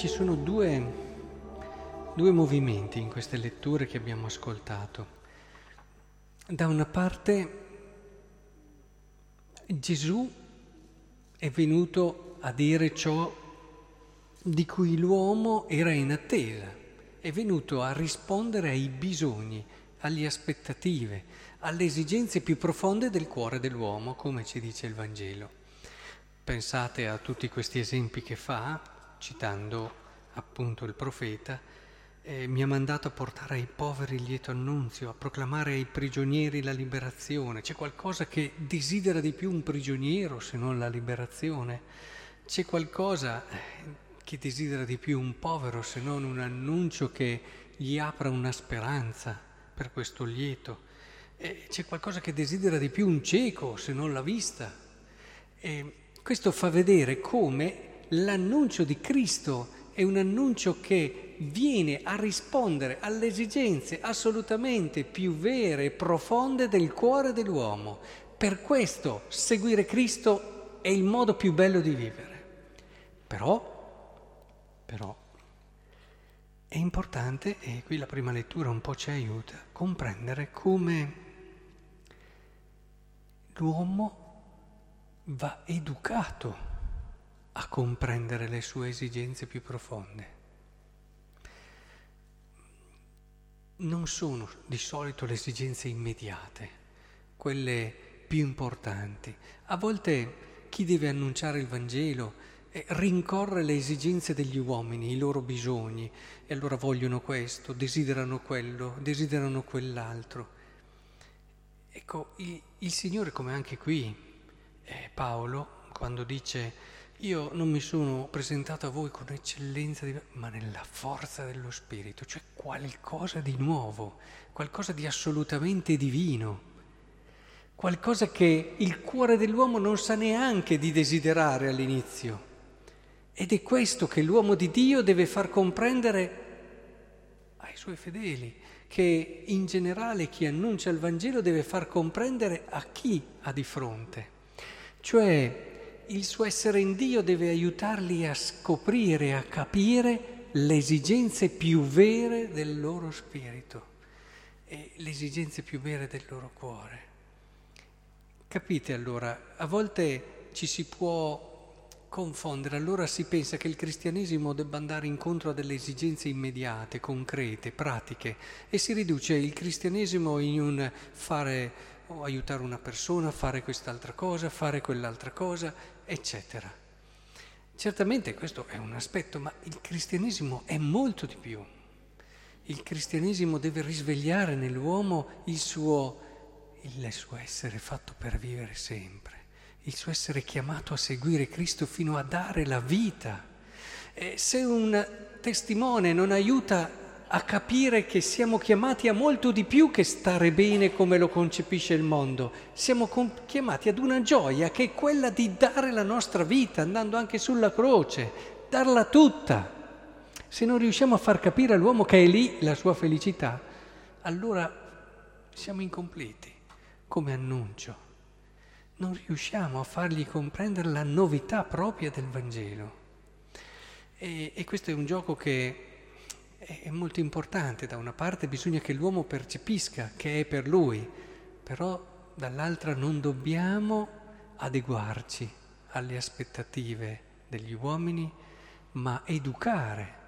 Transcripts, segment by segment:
ci sono due, due movimenti in queste letture che abbiamo ascoltato. Da una parte Gesù è venuto a dire ciò di cui l'uomo era in attesa, è venuto a rispondere ai bisogni, alle aspettative, alle esigenze più profonde del cuore dell'uomo, come ci dice il Vangelo. Pensate a tutti questi esempi che fa, citando appunto il profeta, eh, mi ha mandato a portare ai poveri il lieto annunzio, a proclamare ai prigionieri la liberazione. C'è qualcosa che desidera di più un prigioniero se non la liberazione? C'è qualcosa eh, che desidera di più un povero se non un annuncio che gli apra una speranza per questo lieto? E c'è qualcosa che desidera di più un cieco se non la vista? E questo fa vedere come l'annuncio di Cristo è un annuncio che viene a rispondere alle esigenze assolutamente più vere e profonde del cuore dell'uomo. Per questo seguire Cristo è il modo più bello di vivere. Però, però, è importante, e qui la prima lettura un po' ci aiuta, comprendere come l'uomo va educato a comprendere le sue esigenze più profonde. Non sono di solito le esigenze immediate, quelle più importanti. A volte chi deve annunciare il Vangelo eh, rincorre le esigenze degli uomini, i loro bisogni, e allora vogliono questo, desiderano quello, desiderano quell'altro. Ecco, il, il Signore, come anche qui eh, Paolo, quando dice io non mi sono presentato a voi con eccellenza, di... ma nella forza dello Spirito, cioè qualcosa di nuovo, qualcosa di assolutamente divino, qualcosa che il cuore dell'uomo non sa neanche di desiderare all'inizio. Ed è questo che l'uomo di Dio deve far comprendere ai suoi fedeli, che in generale chi annuncia il Vangelo deve far comprendere a chi ha di fronte. Cioè il suo essere in Dio deve aiutarli a scoprire, a capire le esigenze più vere del loro spirito e le esigenze più vere del loro cuore. Capite allora, a volte ci si può confondere, allora si pensa che il cristianesimo debba andare incontro a delle esigenze immediate, concrete, pratiche e si riduce il cristianesimo in un fare o aiutare una persona a fare quest'altra cosa, fare quell'altra cosa, eccetera. Certamente questo è un aspetto, ma il cristianesimo è molto di più. Il cristianesimo deve risvegliare nell'uomo il suo, il suo essere fatto per vivere sempre, il suo essere chiamato a seguire Cristo fino a dare la vita. E se un testimone non aiuta a capire che siamo chiamati a molto di più che stare bene come lo concepisce il mondo. Siamo chiamati ad una gioia che è quella di dare la nostra vita, andando anche sulla croce, darla tutta. Se non riusciamo a far capire all'uomo che è lì la sua felicità, allora siamo incompleti come annuncio. Non riusciamo a fargli comprendere la novità propria del Vangelo. E, e questo è un gioco che è molto importante, da una parte bisogna che l'uomo percepisca che è per lui, però dall'altra non dobbiamo adeguarci alle aspettative degli uomini, ma educare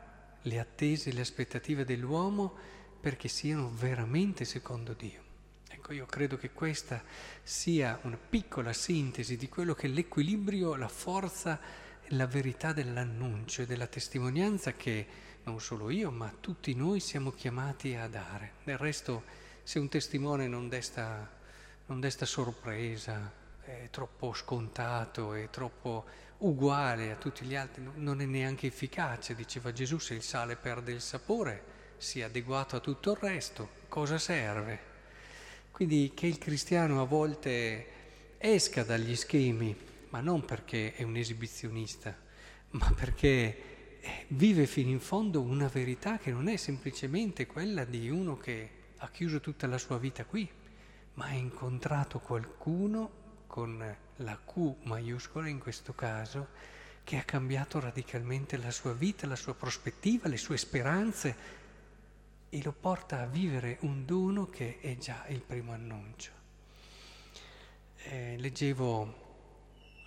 le attese e le aspettative dell'uomo perché siano veramente secondo Dio. Ecco, io credo che questa sia una piccola sintesi di quello che l'equilibrio, la forza la verità dell'annuncio e della testimonianza che non solo io, ma tutti noi siamo chiamati a dare. Del resto, se un testimone non desta, non desta sorpresa, è troppo scontato, è troppo uguale a tutti gli altri, non è neanche efficace, diceva Gesù, se il sale perde il sapore, sia adeguato a tutto il resto, cosa serve? Quindi che il cristiano a volte esca dagli schemi, ma non perché è un esibizionista, ma perché vive fino in fondo una verità che non è semplicemente quella di uno che ha chiuso tutta la sua vita qui, ma ha incontrato qualcuno con la Q maiuscola in questo caso, che ha cambiato radicalmente la sua vita, la sua prospettiva, le sue speranze e lo porta a vivere un dono che è già il primo annuncio. Eh, leggevo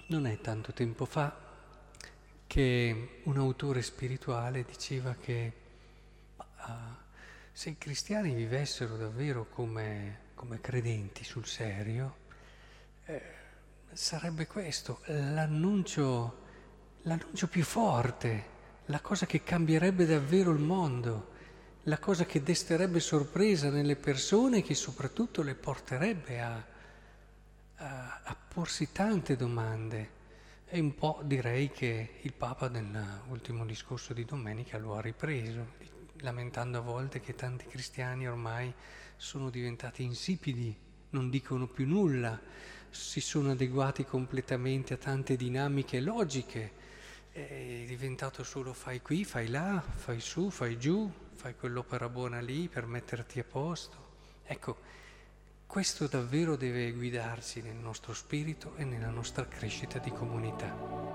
non è tanto tempo fa che un autore spirituale diceva che uh, se i cristiani vivessero davvero come, come credenti sul serio, eh, sarebbe questo l'annuncio, l'annuncio più forte, la cosa che cambierebbe davvero il mondo, la cosa che desterebbe sorpresa nelle persone e che soprattutto le porterebbe a, a, a porsi tante domande. E un po' direi che il Papa nell'ultimo discorso di domenica lo ha ripreso, lamentando a volte che tanti cristiani ormai sono diventati insipidi, non dicono più nulla, si sono adeguati completamente a tante dinamiche logiche, è diventato solo fai qui, fai là, fai su, fai giù, fai quell'opera buona lì per metterti a posto. Ecco, questo davvero deve guidarci nel nostro spirito e nella nostra crescita di comunità.